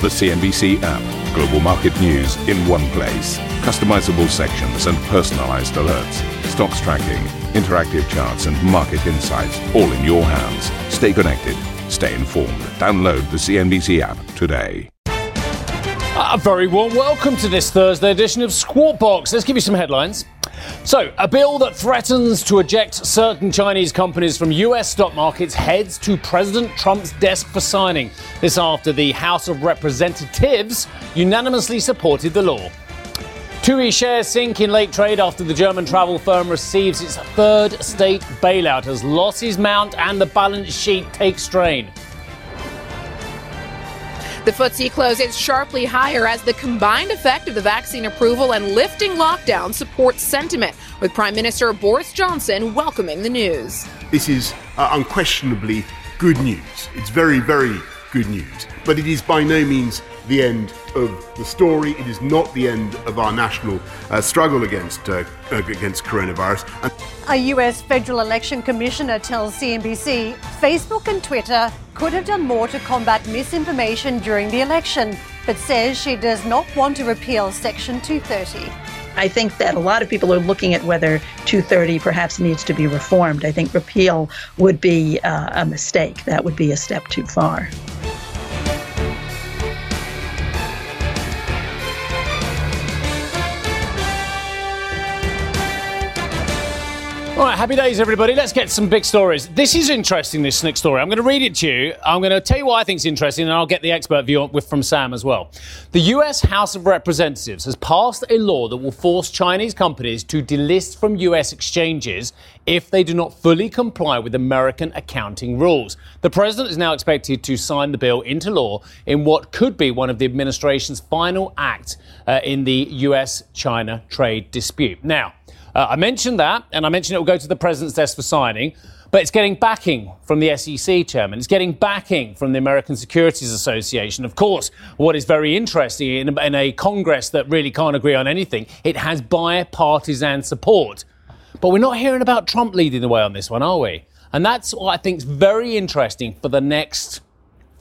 The CNBC app. Global market news in one place. Customizable sections and personalized alerts. Stocks tracking, interactive charts, and market insights all in your hands. Stay connected. Stay informed. Download the CNBC app today. A very warm welcome to this Thursday edition of Squawk Box. Let's give you some headlines. So, a bill that threatens to eject certain Chinese companies from US stock markets heads to President Trump's desk for signing. This after the House of Representatives unanimously supported the law. TUI shares sink in late trade after the German travel firm receives its third state bailout as losses mount and the balance sheet takes strain. The FTSE closes sharply higher as the combined effect of the vaccine approval and lifting lockdown supports sentiment, with Prime Minister Boris Johnson welcoming the news. This is uh, unquestionably good news. It's very, very good news. But it is by no means the end of the story. It is not the end of our national uh, struggle against uh, against coronavirus. And- a U.S. federal election commissioner tells CNBC Facebook and Twitter could have done more to combat misinformation during the election, but says she does not want to repeal Section 230. I think that a lot of people are looking at whether 230 perhaps needs to be reformed. I think repeal would be uh, a mistake. That would be a step too far. All right, happy days, everybody. Let's get some big stories. This is interesting, this next story. I'm going to read it to you. I'm going to tell you why I think it's interesting, and I'll get the expert view from Sam as well. The US House of Representatives has passed a law that will force Chinese companies to delist from US exchanges if they do not fully comply with American accounting rules. The president is now expected to sign the bill into law in what could be one of the administration's final acts uh, in the US China trade dispute. Now, uh, I mentioned that, and I mentioned it will go to the president's desk for signing. But it's getting backing from the SEC chairman. It's getting backing from the American Securities Association. Of course, what is very interesting in, in a Congress that really can't agree on anything, it has bipartisan support. But we're not hearing about Trump leading the way on this one, are we? And that's what I think is very interesting for the next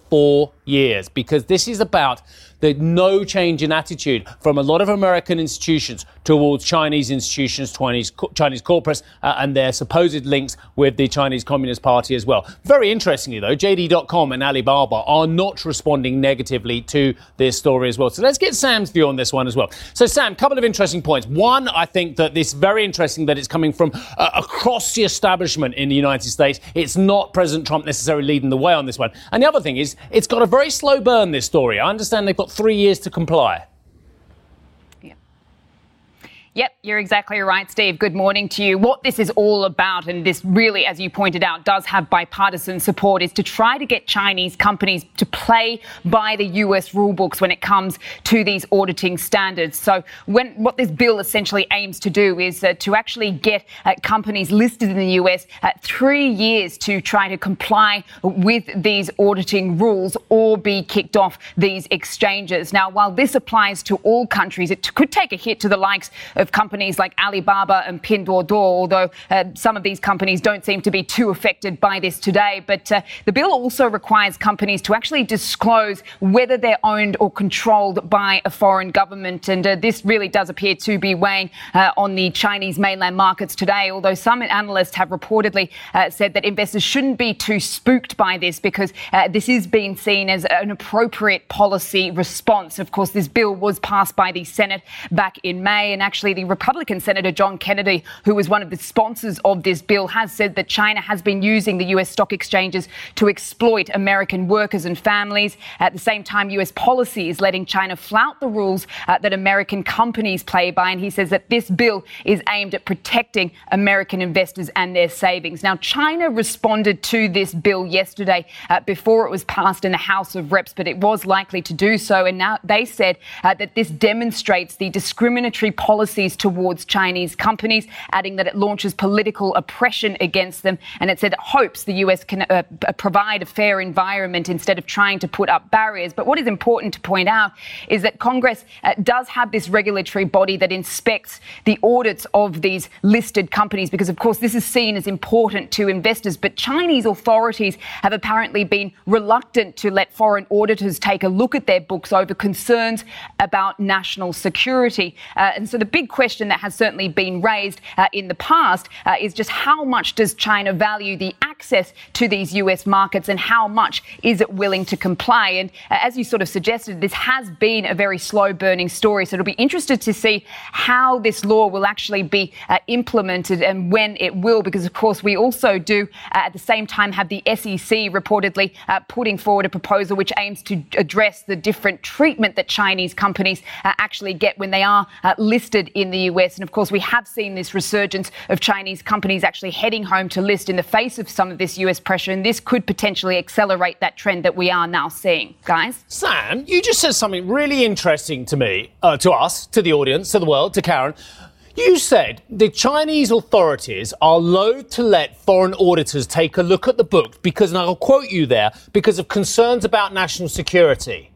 four years, because this is about the no change in attitude from a lot of American institutions towards Chinese institutions, Chinese, Chinese corporates, uh, and their supposed links with the Chinese Communist Party as well. Very interestingly, though, JD.com and Alibaba are not responding negatively to this story as well. So let's get Sam's view on this one as well. So, Sam, a couple of interesting points. One, I think that this very interesting that it's coming from uh, across the establishment in the United States. It's not President Trump necessarily leading the way on this one. And the other thing is, it's got a very slow burn, this story. I understand they've got three years to comply. Yep, you're exactly right, Steve. Good morning to you. What this is all about, and this really, as you pointed out, does have bipartisan support, is to try to get Chinese companies to play by the US rule books when it comes to these auditing standards. So, when what this bill essentially aims to do is uh, to actually get uh, companies listed in the US uh, three years to try to comply with these auditing rules or be kicked off these exchanges. Now, while this applies to all countries, it could take a hit to the likes of of companies like Alibaba and Pinduoduo, although uh, some of these companies don't seem to be too affected by this today. But uh, the bill also requires companies to actually disclose whether they're owned or controlled by a foreign government. And uh, this really does appear to be weighing uh, on the Chinese mainland markets today, although some analysts have reportedly uh, said that investors shouldn't be too spooked by this because uh, this is being seen as an appropriate policy response. Of course, this bill was passed by the Senate back in May, and actually the Republican Senator John Kennedy, who was one of the sponsors of this bill, has said that China has been using the US stock exchanges to exploit American workers and families. At the same time, US policy is letting China flout the rules uh, that American companies play by. And he says that this bill is aimed at protecting American investors and their savings. Now, China responded to this bill yesterday uh, before it was passed in the House of Reps, but it was likely to do so. And now they said uh, that this demonstrates the discriminatory policies towards Chinese companies, adding that it launches political oppression against them. And it said it hopes the US can uh, provide a fair environment instead of trying to put up barriers. But what is important to point out is that Congress uh, does have this regulatory body that inspects the audits of these listed companies because, of course, this is seen as important to investors. But Chinese authorities have apparently been reluctant to let foreign auditors take a look at their books over concerns about national security. Uh, and so the big question that has certainly been raised uh, in the past uh, is just how much does China value the access to these US markets and how much is it willing to comply? And uh, as you sort of suggested, this has been a very slow burning story. So it'll be interested to see how this law will actually be uh, implemented and when it will, because of course we also do uh, at the same time have the SEC reportedly uh, putting forward a proposal which aims to address the different treatment that Chinese companies actually get when they are listed in the US. And of course, we have seen this resurgence of Chinese companies actually heading home to list in the face of some of this US pressure. And this could potentially accelerate that trend that we are now seeing. Guys? Sam, you just said something really interesting to me, uh, to us, to the audience, to the world, to Karen. You said the Chinese authorities are loath to let foreign auditors take a look at the books because, and I'll quote you there, because of concerns about national security.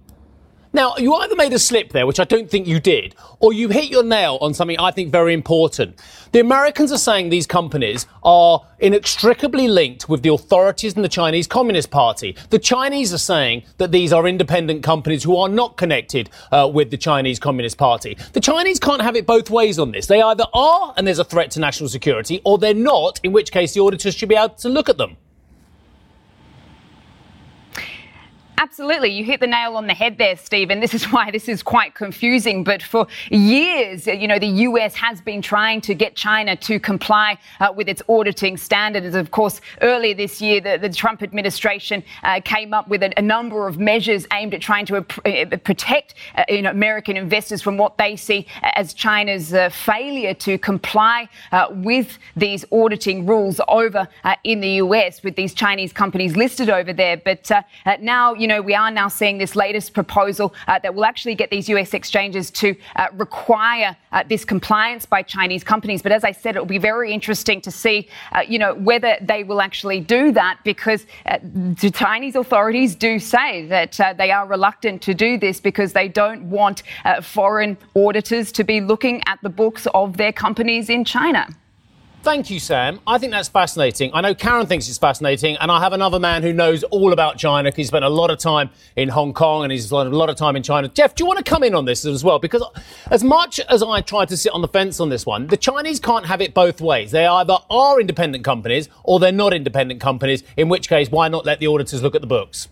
Now, you either made a slip there, which I don't think you did, or you hit your nail on something I think very important. The Americans are saying these companies are inextricably linked with the authorities and the Chinese Communist Party. The Chinese are saying that these are independent companies who are not connected uh, with the Chinese Communist Party. The Chinese can't have it both ways on this. They either are and there's a threat to national security, or they're not, in which case the auditors should be able to look at them. Absolutely. You hit the nail on the head there, Stephen. This is why this is quite confusing. But for years, you know, the US has been trying to get China to comply uh, with its auditing standards. Of course, earlier this year, the, the Trump administration uh, came up with a, a, number of measures aimed at trying to uh, protect uh, you know, American investors from what they see as China's uh, failure to comply uh, with these auditing rules over in the US with these Chinese companies listed over there. But now, you know, know, we are now seeing this latest proposal uh, that will actually get these US exchanges to uh, require uh, this compliance by Chinese companies. But as I said, it will be very interesting to see, uh, you know, whether they will actually do that because uh, the Chinese authorities do say that they are reluctant to do this because they don't want foreign auditors to be looking at the books of their companies in China. Thank you, Sam. I think that's fascinating. I know Karen thinks it's fascinating, and I have another man who knows all about China. He's spent a lot of time in Hong Kong and he's spent a lot of time in China. Geoff, do you want to come in on this as well? Because as much as I try to sit on the fence on this one, the Chinese can't have it both ways. They either are independent companies or they're not independent companies, in which case, why not let the auditors look at the books?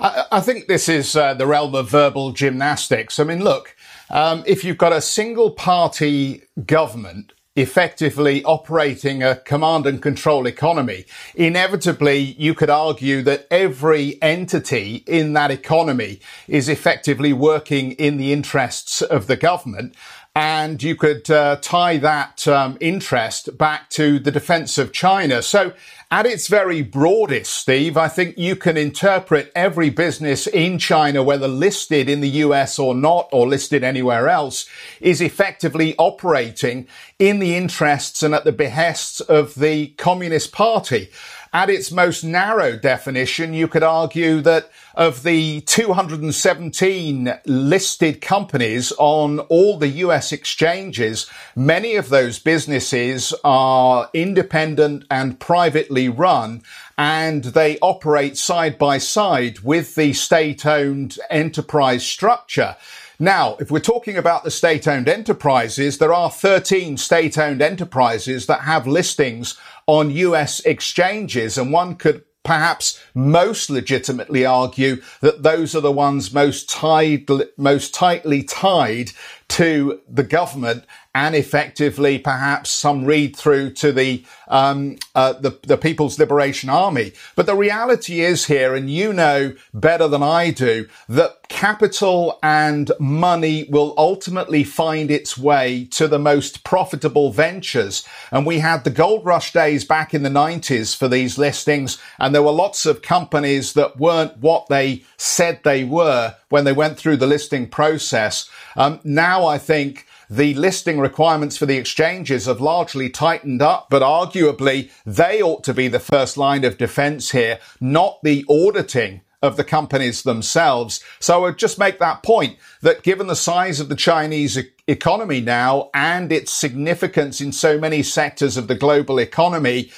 I, think this is uh, the realm of verbal gymnastics. I mean, look, um, if you've got a single party government effectively operating a command and control economy, inevitably you could argue that every entity in that economy is effectively working in the interests of the government. And you could uh, tie that um, interest back to the defense of China. So at its very broadest, Steve, I think you can interpret every business in China, whether listed in the US or not, or listed anywhere else, is effectively operating in the interests and at the behests of the Communist Party. At its most narrow definition, you could argue that of the 217 listed companies on all the US exchanges, many of those businesses are independent and privately run and they operate side by side with the state owned enterprise structure. Now, if we're talking about the state owned enterprises, there are 13 state owned enterprises that have listings on US exchanges and one could perhaps most legitimately argue that those are the ones most tied, most tightly tied to the government and effectively perhaps some read through to the, um, uh, the, the People's Liberation Army. But the reality is here, and you know better than I do, that capital and money will ultimately find its way to the most profitable ventures. And we had the gold rush days back in the 90s for these listings, and there were lots of companies that weren't what they said they were when they went through the listing process. Um, now I think the listing requirements for the exchanges have largely tightened up, but arguably they ought to be the first line of defense here, not the auditing of the companies themselves. So I would just make that point that given the size of the Chinese economy now and its significance in so many sectors of the global economy,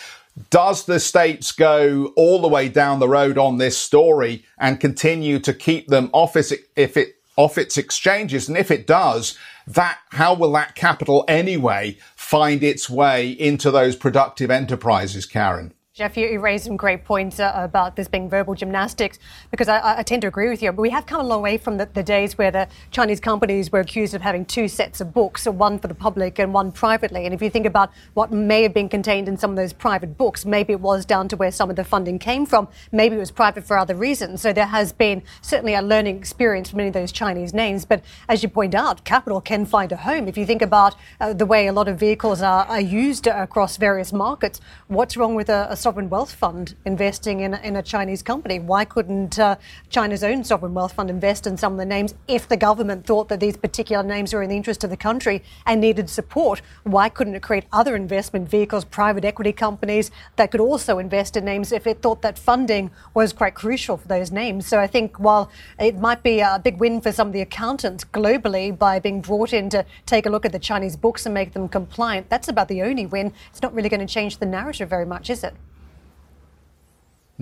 does the states go all the way down the road on this story and continue to keep them off its, if it off its exchanges? And if it does, that how will that capital anyway find its way into those productive enterprises, Karen? Geoff, you raised some great points uh, about this being verbal gymnastics because I, I, tend to agree with you. But we have come a long way from the, the, days where the Chinese companies were accused of having two sets of books, one for the public and one privately. And if you think about what may have been contained in some of those private books, maybe it was down to where some of the funding came from. Maybe it was private for other reasons. So there has been certainly a learning experience for many of those Chinese names. But as you point out, capital can find a home. If you think about uh, the way a lot of vehicles are, are used across various markets, what's wrong with a, a sovereign wealth fund investing in, in a Chinese company. Why couldn't uh, China's own sovereign wealth fund invest in some of the names if the government thought that these particular names were in the interest of the country and needed support? Why couldn't it create other investment vehicles, private equity companies that could also invest in names if it thought that funding was quite crucial for those names? So I think while it might be a big win for some of the accountants globally by being brought in to take a look at the Chinese books and make them compliant, that's about the only win. It's not really going to change the narrative very much, is it?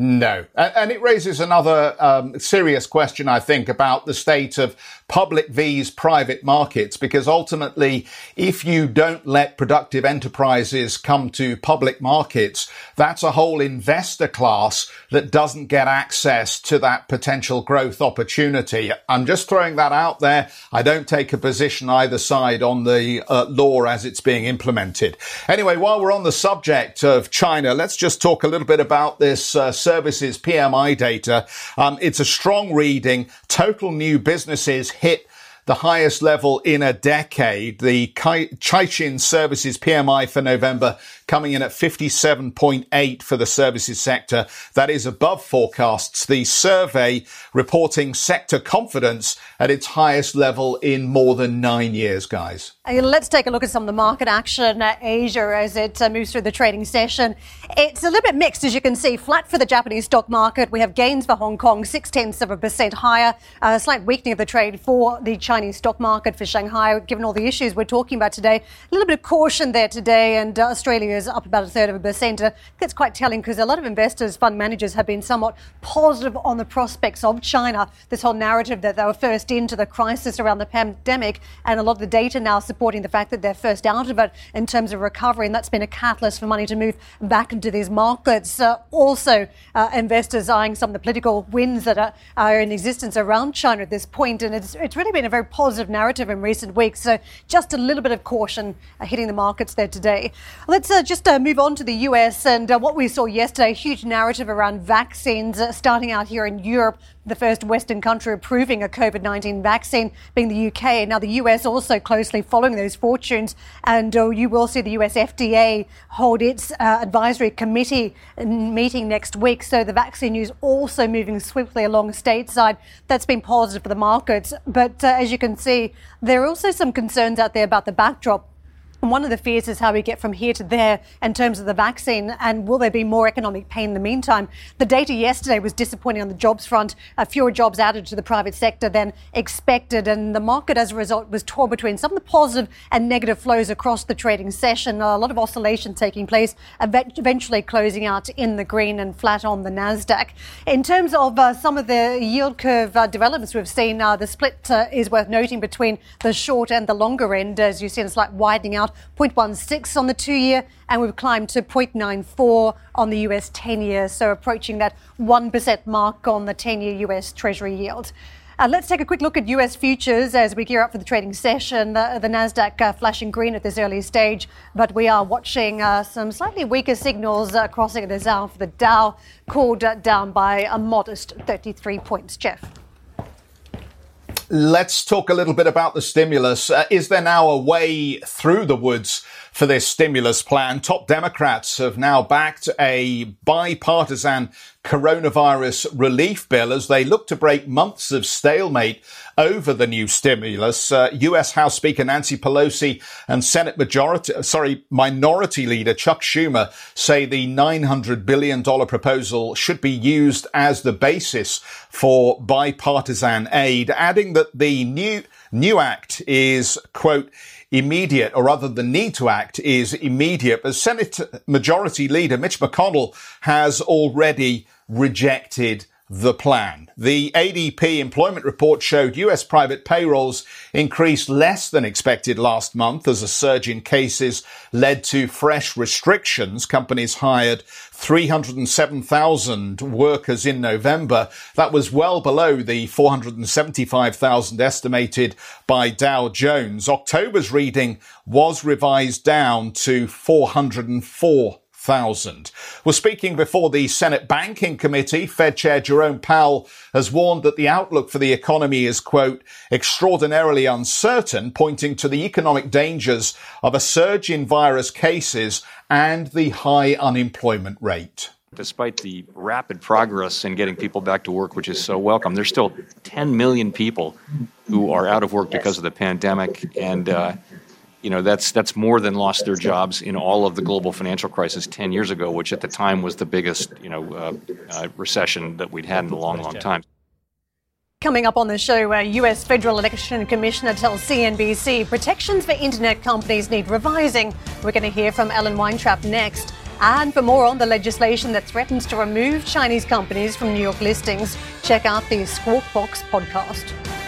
No. And it raises another um, serious question, I think, about the state of public vs private markets, because ultimately, if you don't let productive enterprises come to public markets, that's a whole investor class that doesn't get access to that potential growth opportunity. I'm just throwing that out there. I don't take a position either side on the uh, law as it's being implemented. Anyway, while we're on the subject of China, let's just talk a little bit about this uh, services PMI data. Um, it's a strong reading. Total new businesses hit the highest level in a decade. The Caixin Services PMI for November coming in at 57.8 for the services sector. That is above forecasts. The survey reporting sector confidence at its highest level in more than nine years, guys. Let's take a look at some of the market action at Asia as it uh, moves through the trading session. It's a little bit mixed, as you can see. Flat for the Japanese stock market. We have gains for Hong Kong, six tenths of a percent higher. A slight weakening of the trade for the Chinese stock market for Shanghai, given all the issues we're talking about today. A little bit of caution there today, and uh, Australia is up about a third of a percent. Think quite telling because a lot of investors, fund managers, have been somewhat positive on the prospects of China. This whole narrative that they were first into the crisis around the pandemic, and a lot of the data now supporting the fact that they're first out of it in terms of recovery, and that's been a catalyst for money to move back into these markets. Uh, also, uh, investors eyeing some of the political winds that are, are in existence around China at this point, and it's, it's really been a very positive narrative in recent weeks. So, just a little bit of caution uh, hitting the markets there today. Let's uh, just uh, move on to the US and what we saw yesterday huge narrative around vaccines starting out here in Europe the first Western country approving a COVID 19 vaccine being the UK. Now, the US also closely following those fortunes, and uh, you will see the US FDA hold its uh, advisory committee meeting next week. So, the vaccine news also moving swiftly along stateside. That's been positive for the markets. But uh, as you can see, there are also some concerns out there about the backdrop one of the fears is how we get from here to there in terms of the vaccine, and will there be more economic pain in the meantime? The data yesterday was disappointing on the jobs front. Uh, fewer jobs added to the private sector than expected, and the market as a result was torn between some of the positive and negative flows across the trading session. A lot of oscillation taking place, eventually closing out in the green and flat on the Nasdaq. In terms of uh, some of the yield curve uh, developments we've seen, uh, the split uh, is worth noting between the short and the longer end, as you see a slight widening out 0.16 on the two year, and we've climbed to 0.94 on the US 10 year, so approaching that 1% mark on the 10 year US Treasury yield. Uh, let's take a quick look at US futures as we gear up for the trading session. The, the NASDAQ uh, flashing green at this early stage, but we are watching uh, some slightly weaker signals uh, crossing the Dow for the Dow, called uh, down by a modest 33 points. Geoff. Let's talk a little bit about the stimulus. Uh, is there now a way through the woods for this stimulus plan? Top Democrats have now backed a bipartisan coronavirus relief bill as they look to break months of stalemate over the new stimulus. Uh, U.S. House Speaker Nancy Pelosi and Senate Majority, sorry, Minority Leader Chuck Schumer say the $900 billion proposal should be used as the basis for bipartisan aid, adding that the new new act is quote immediate, or rather the need to act is immediate. But Senate Majority Leader Mitch McConnell has already rejected the plan. The ADP employment report showed US private payrolls increased less than expected last month as a surge in cases led to fresh restrictions. Companies hired 307,000 workers in November. That was well below the 475,000 estimated by Dow Jones. October's reading was revised down to 404 thousand. Well, speaking before the Senate Banking Committee, Fed Chair Jerome Powell has warned that the outlook for the economy is, quote, extraordinarily uncertain, pointing to the economic dangers of a surge in virus cases and the high unemployment rate. Despite the rapid progress in getting people back to work, which is so welcome, there's still 10 million people who are out of work because of the pandemic. And, uh, you know that's that's more than lost their jobs in all of the global financial crisis 10 years ago which at the time was the biggest you know uh, uh, recession that we'd had in a long long time Coming up on the show, a US Federal Election Commissioner tells CNBC protections for internet companies need revising. We're going to hear from Ellen Weintraub next. And for more on the legislation that threatens to remove Chinese companies from New York listings, check out the Squawk Box podcast.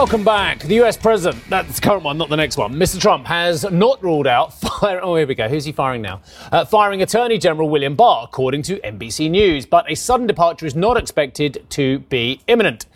Welcome back. The US president, that's the current one, not the next one. Mr. Trump has not ruled out fire. Oh, here we go. Who's he firing now? Uh, firing Attorney General William Barr, according to NBC News. But a sudden departure is not expected to be imminent.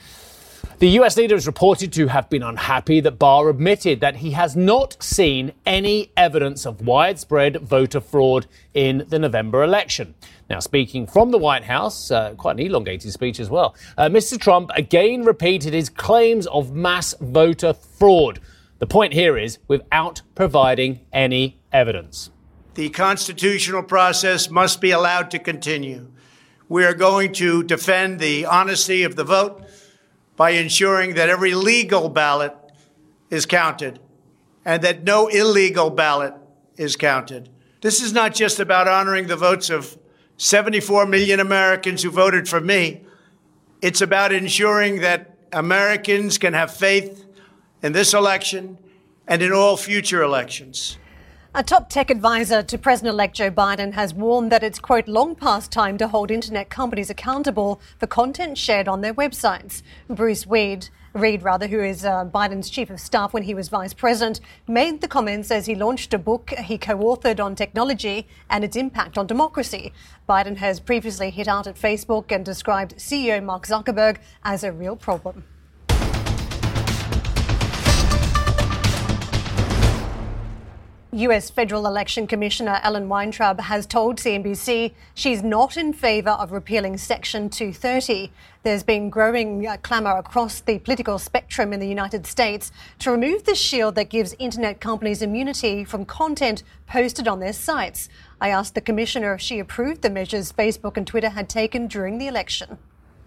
The US leader is reported to have been unhappy that Barr admitted that he has not seen any evidence of widespread voter fraud in the November election. Now, speaking from the White House, uh, quite an elongated speech as well, uh, Mr. Trump again repeated his claims of mass voter fraud. The point here is without providing any evidence. The constitutional process must be allowed to continue. We are going to defend the honesty of the vote by ensuring that every legal ballot is counted and that no illegal ballot is counted. This is not just about honoring the votes of 74 million Americans who voted for me. It's about ensuring that Americans can have faith in this election and in all future elections. A top tech advisor to President elect Joe Biden has warned that it's, quote, long past time to hold internet companies accountable for content shared on their websites. Bruce Weed, Reed, rather, who is uh, Biden's chief of staff when he was vice president, made the comments as he launched a book he co authored on technology and its impact on democracy. Biden has previously hit out at Facebook and described CEO Mark Zuckerberg as a real problem. US Federal Election Commissioner Ellen Weintraub has told CNBC she's not in favour of repealing Section 230. There's been growing uh, clamour across the political spectrum in the United States to remove the shield that gives internet companies immunity from content posted on their sites. I asked the commissioner if she approved the measures Facebook and Twitter had taken during the election.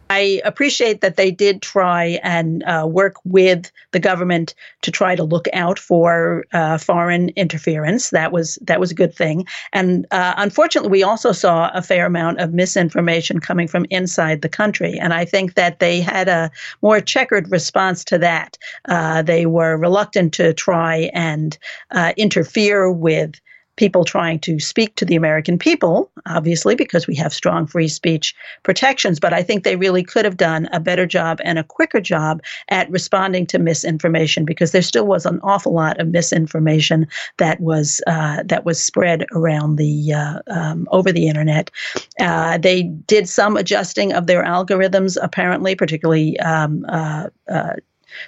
I appreciate that they did try and uh, work with the government to try to look out for uh, foreign interference. That was that was a good thing. And uh, unfortunately, we also saw a fair amount of misinformation coming from inside the country. And I think that they had a more checkered response to that. Uh, they were reluctant to try and uh, interfere with people trying to speak to the American people, obviously, because we have strong free speech protections. But I think they really could have done a better job and a quicker job at responding to misinformation because there still was an awful lot of misinformation that was uh, that was spread around the uh, um, over the internet. Uh, they did some adjusting of their algorithms, apparently, particularly. Um, uh, uh,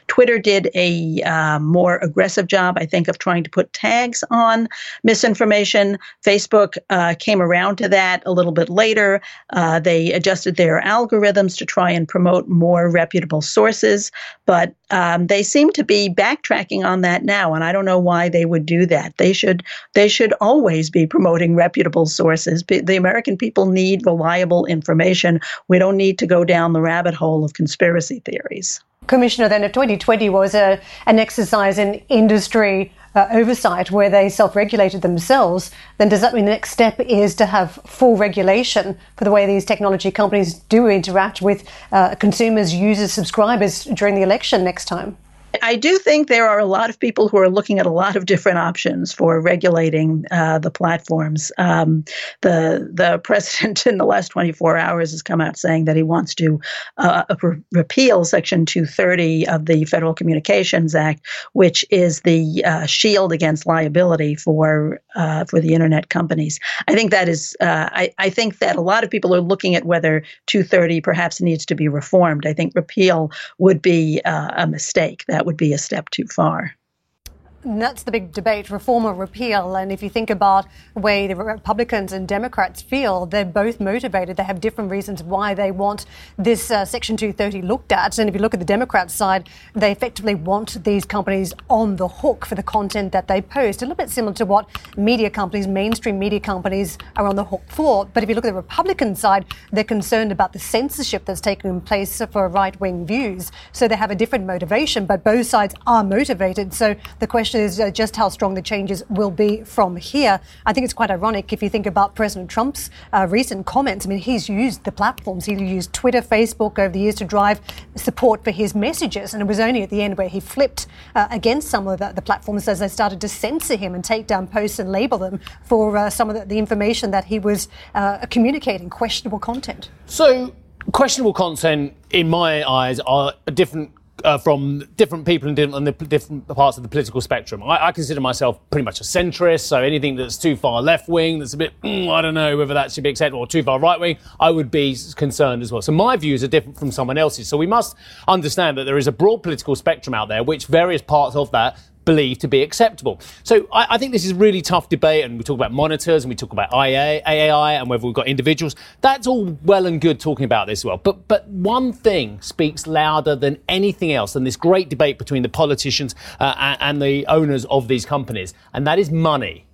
Twitter did a uh, more aggressive job, I think, of trying to put tags on misinformation. Facebook uh, came around to that a little bit later. Uh, they adjusted their algorithms to try and promote more reputable sources, but um, they seem to be backtracking on that now, and I don't know why they would do that. They should they should always be promoting reputable sources. The American people need reliable information. We don't need to go down the rabbit hole of conspiracy theories. Commissioner, then, of 2020 was a, an exercise in industry uh, oversight where they self regulated themselves, then does that mean the next step is to have full regulation for the way these technology companies do interact with uh, consumers, users, subscribers during the election next time? I do think there are a lot of people who are looking at a lot of different options for regulating uh, the platforms. Um, the the president in the last 24 hours has come out saying that he wants to uh, re- repeal Section 230 of the Federal Communications Act, which is the uh, shield against liability for uh, for the internet companies. I think that is. Uh, I, I think that a lot of people are looking at whether 230 perhaps needs to be reformed. I think repeal would be uh, a mistake. That would be a step too far. And that's the big debate, reform or repeal. And if you think about the way the Republicans and Democrats feel, they're both motivated. They have different reasons why they want this uh, Section 230 looked at. And if you look at the Democrat side, they effectively want these companies on the hook for the content that they post. A little bit similar to what media companies, mainstream media companies, are on the hook for. But if you look at the Republican side, they're concerned about the censorship that's taking place for right wing views. So they have a different motivation, but both sides are motivated. So the question question is uh, just how strong the changes will be from here. I think it's quite ironic if you think about President Trump's uh, recent comments. I mean, he's used the platforms, he used Twitter, Facebook over the years to drive support for his messages. And it was only at the end where he flipped uh, against some of the, the, platforms as they started to censor him and take down posts and label them for uh, some of the, the, information that he was uh, communicating, questionable content. So, questionable content, in my eyes, are a different uh, from different people in different, the different parts of the political spectrum. I, I, consider myself pretty much a centrist, so anything that's too far left wing, that's a bit, mm, I don't know whether that should be accepted, or too far right wing, I would be concerned as well. So my views are different from someone else's. So we must understand that there is a broad political spectrum out there, which various parts of that believed to be acceptable. So I, I, think this is a really tough debate, and we talk about monitors and we talk about IA, AAI and whether we've got individuals. That's all well and good talking about this well. But but one thing speaks louder than anything else than this great debate between the politicians uh, and, and the owners of these companies, and that is money.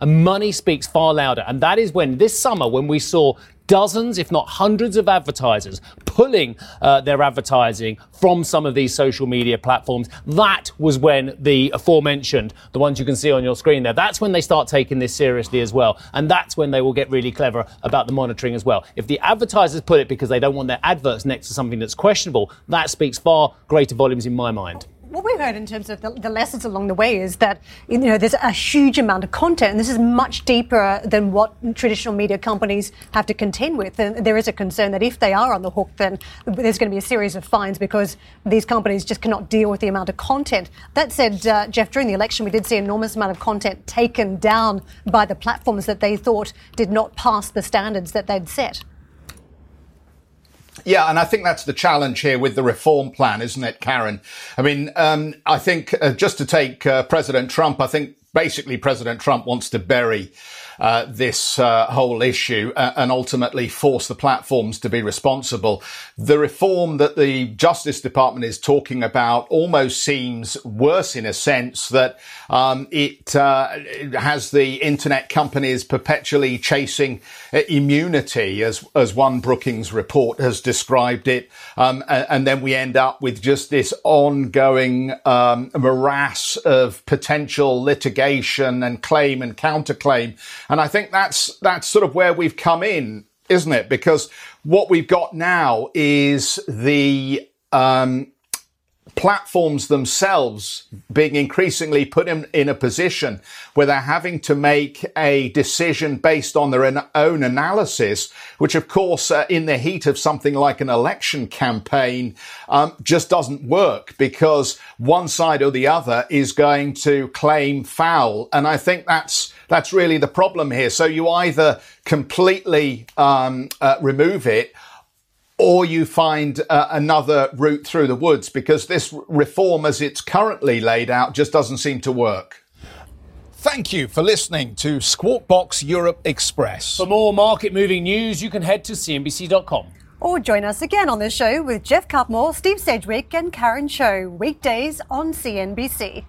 And money speaks far louder. And that is when this summer, when we saw dozens, if not hundreds of advertisers pulling uh, their advertising from some of these social media platforms. That was when the aforementioned, the ones you can see on your screen there, that's when they start taking this seriously as well. And that's when they will get really clever about the monitoring as well. If the advertisers put it because they don't want their adverts next to something that's questionable, that speaks far greater volumes in my mind what we've heard in terms of the, the, lessons along the way is that you know there's a huge amount of content, and this is much deeper than what traditional media companies have to contend with. And there is a concern that if they are on the hook, then there's going to be a series of fines because these companies just cannot deal with the amount of content. That said, uh, Geoff, during the election, we did see an enormous amount of content taken down by the platforms that they thought did not pass the standards that they'd set. Yeah, and I think that's the challenge here with the reform plan, isn't it, Karen? I mean, um, I think uh, just to take uh, President Trump, I think basically President Trump wants to bury uh, this uh, whole issue uh, and ultimately force the platforms to be responsible. The reform that the Justice Department is talking about almost seems worse in a sense that um, it, uh, has the internet companies perpetually chasing uh, immunity, as as one Brookings report has described it, um, and, and, then we end up with just this ongoing um, morass of potential litigation and claim and counterclaim. And I think that's, that's sort of where we've come in, isn't it? Because what we've got now is the, um, platforms themselves being increasingly put in, in a position where they're having to make a decision based on their own analysis, which of course, uh, in the heat of something like an election campaign, um, just doesn't work because one side or the other is going to claim foul. And I think that's that's really the problem here. So you either completely um, uh, remove it or you find uh, another route through the woods because this reform as it's currently laid out just doesn't seem to work. Thank you for listening to Squawk Box Europe Express. For more market moving news, you can head to CNBC.com. Or join us again on the show with Geoff Cutmore, Steve Sedgwick, and Karen Tso, weekdays on CNBC.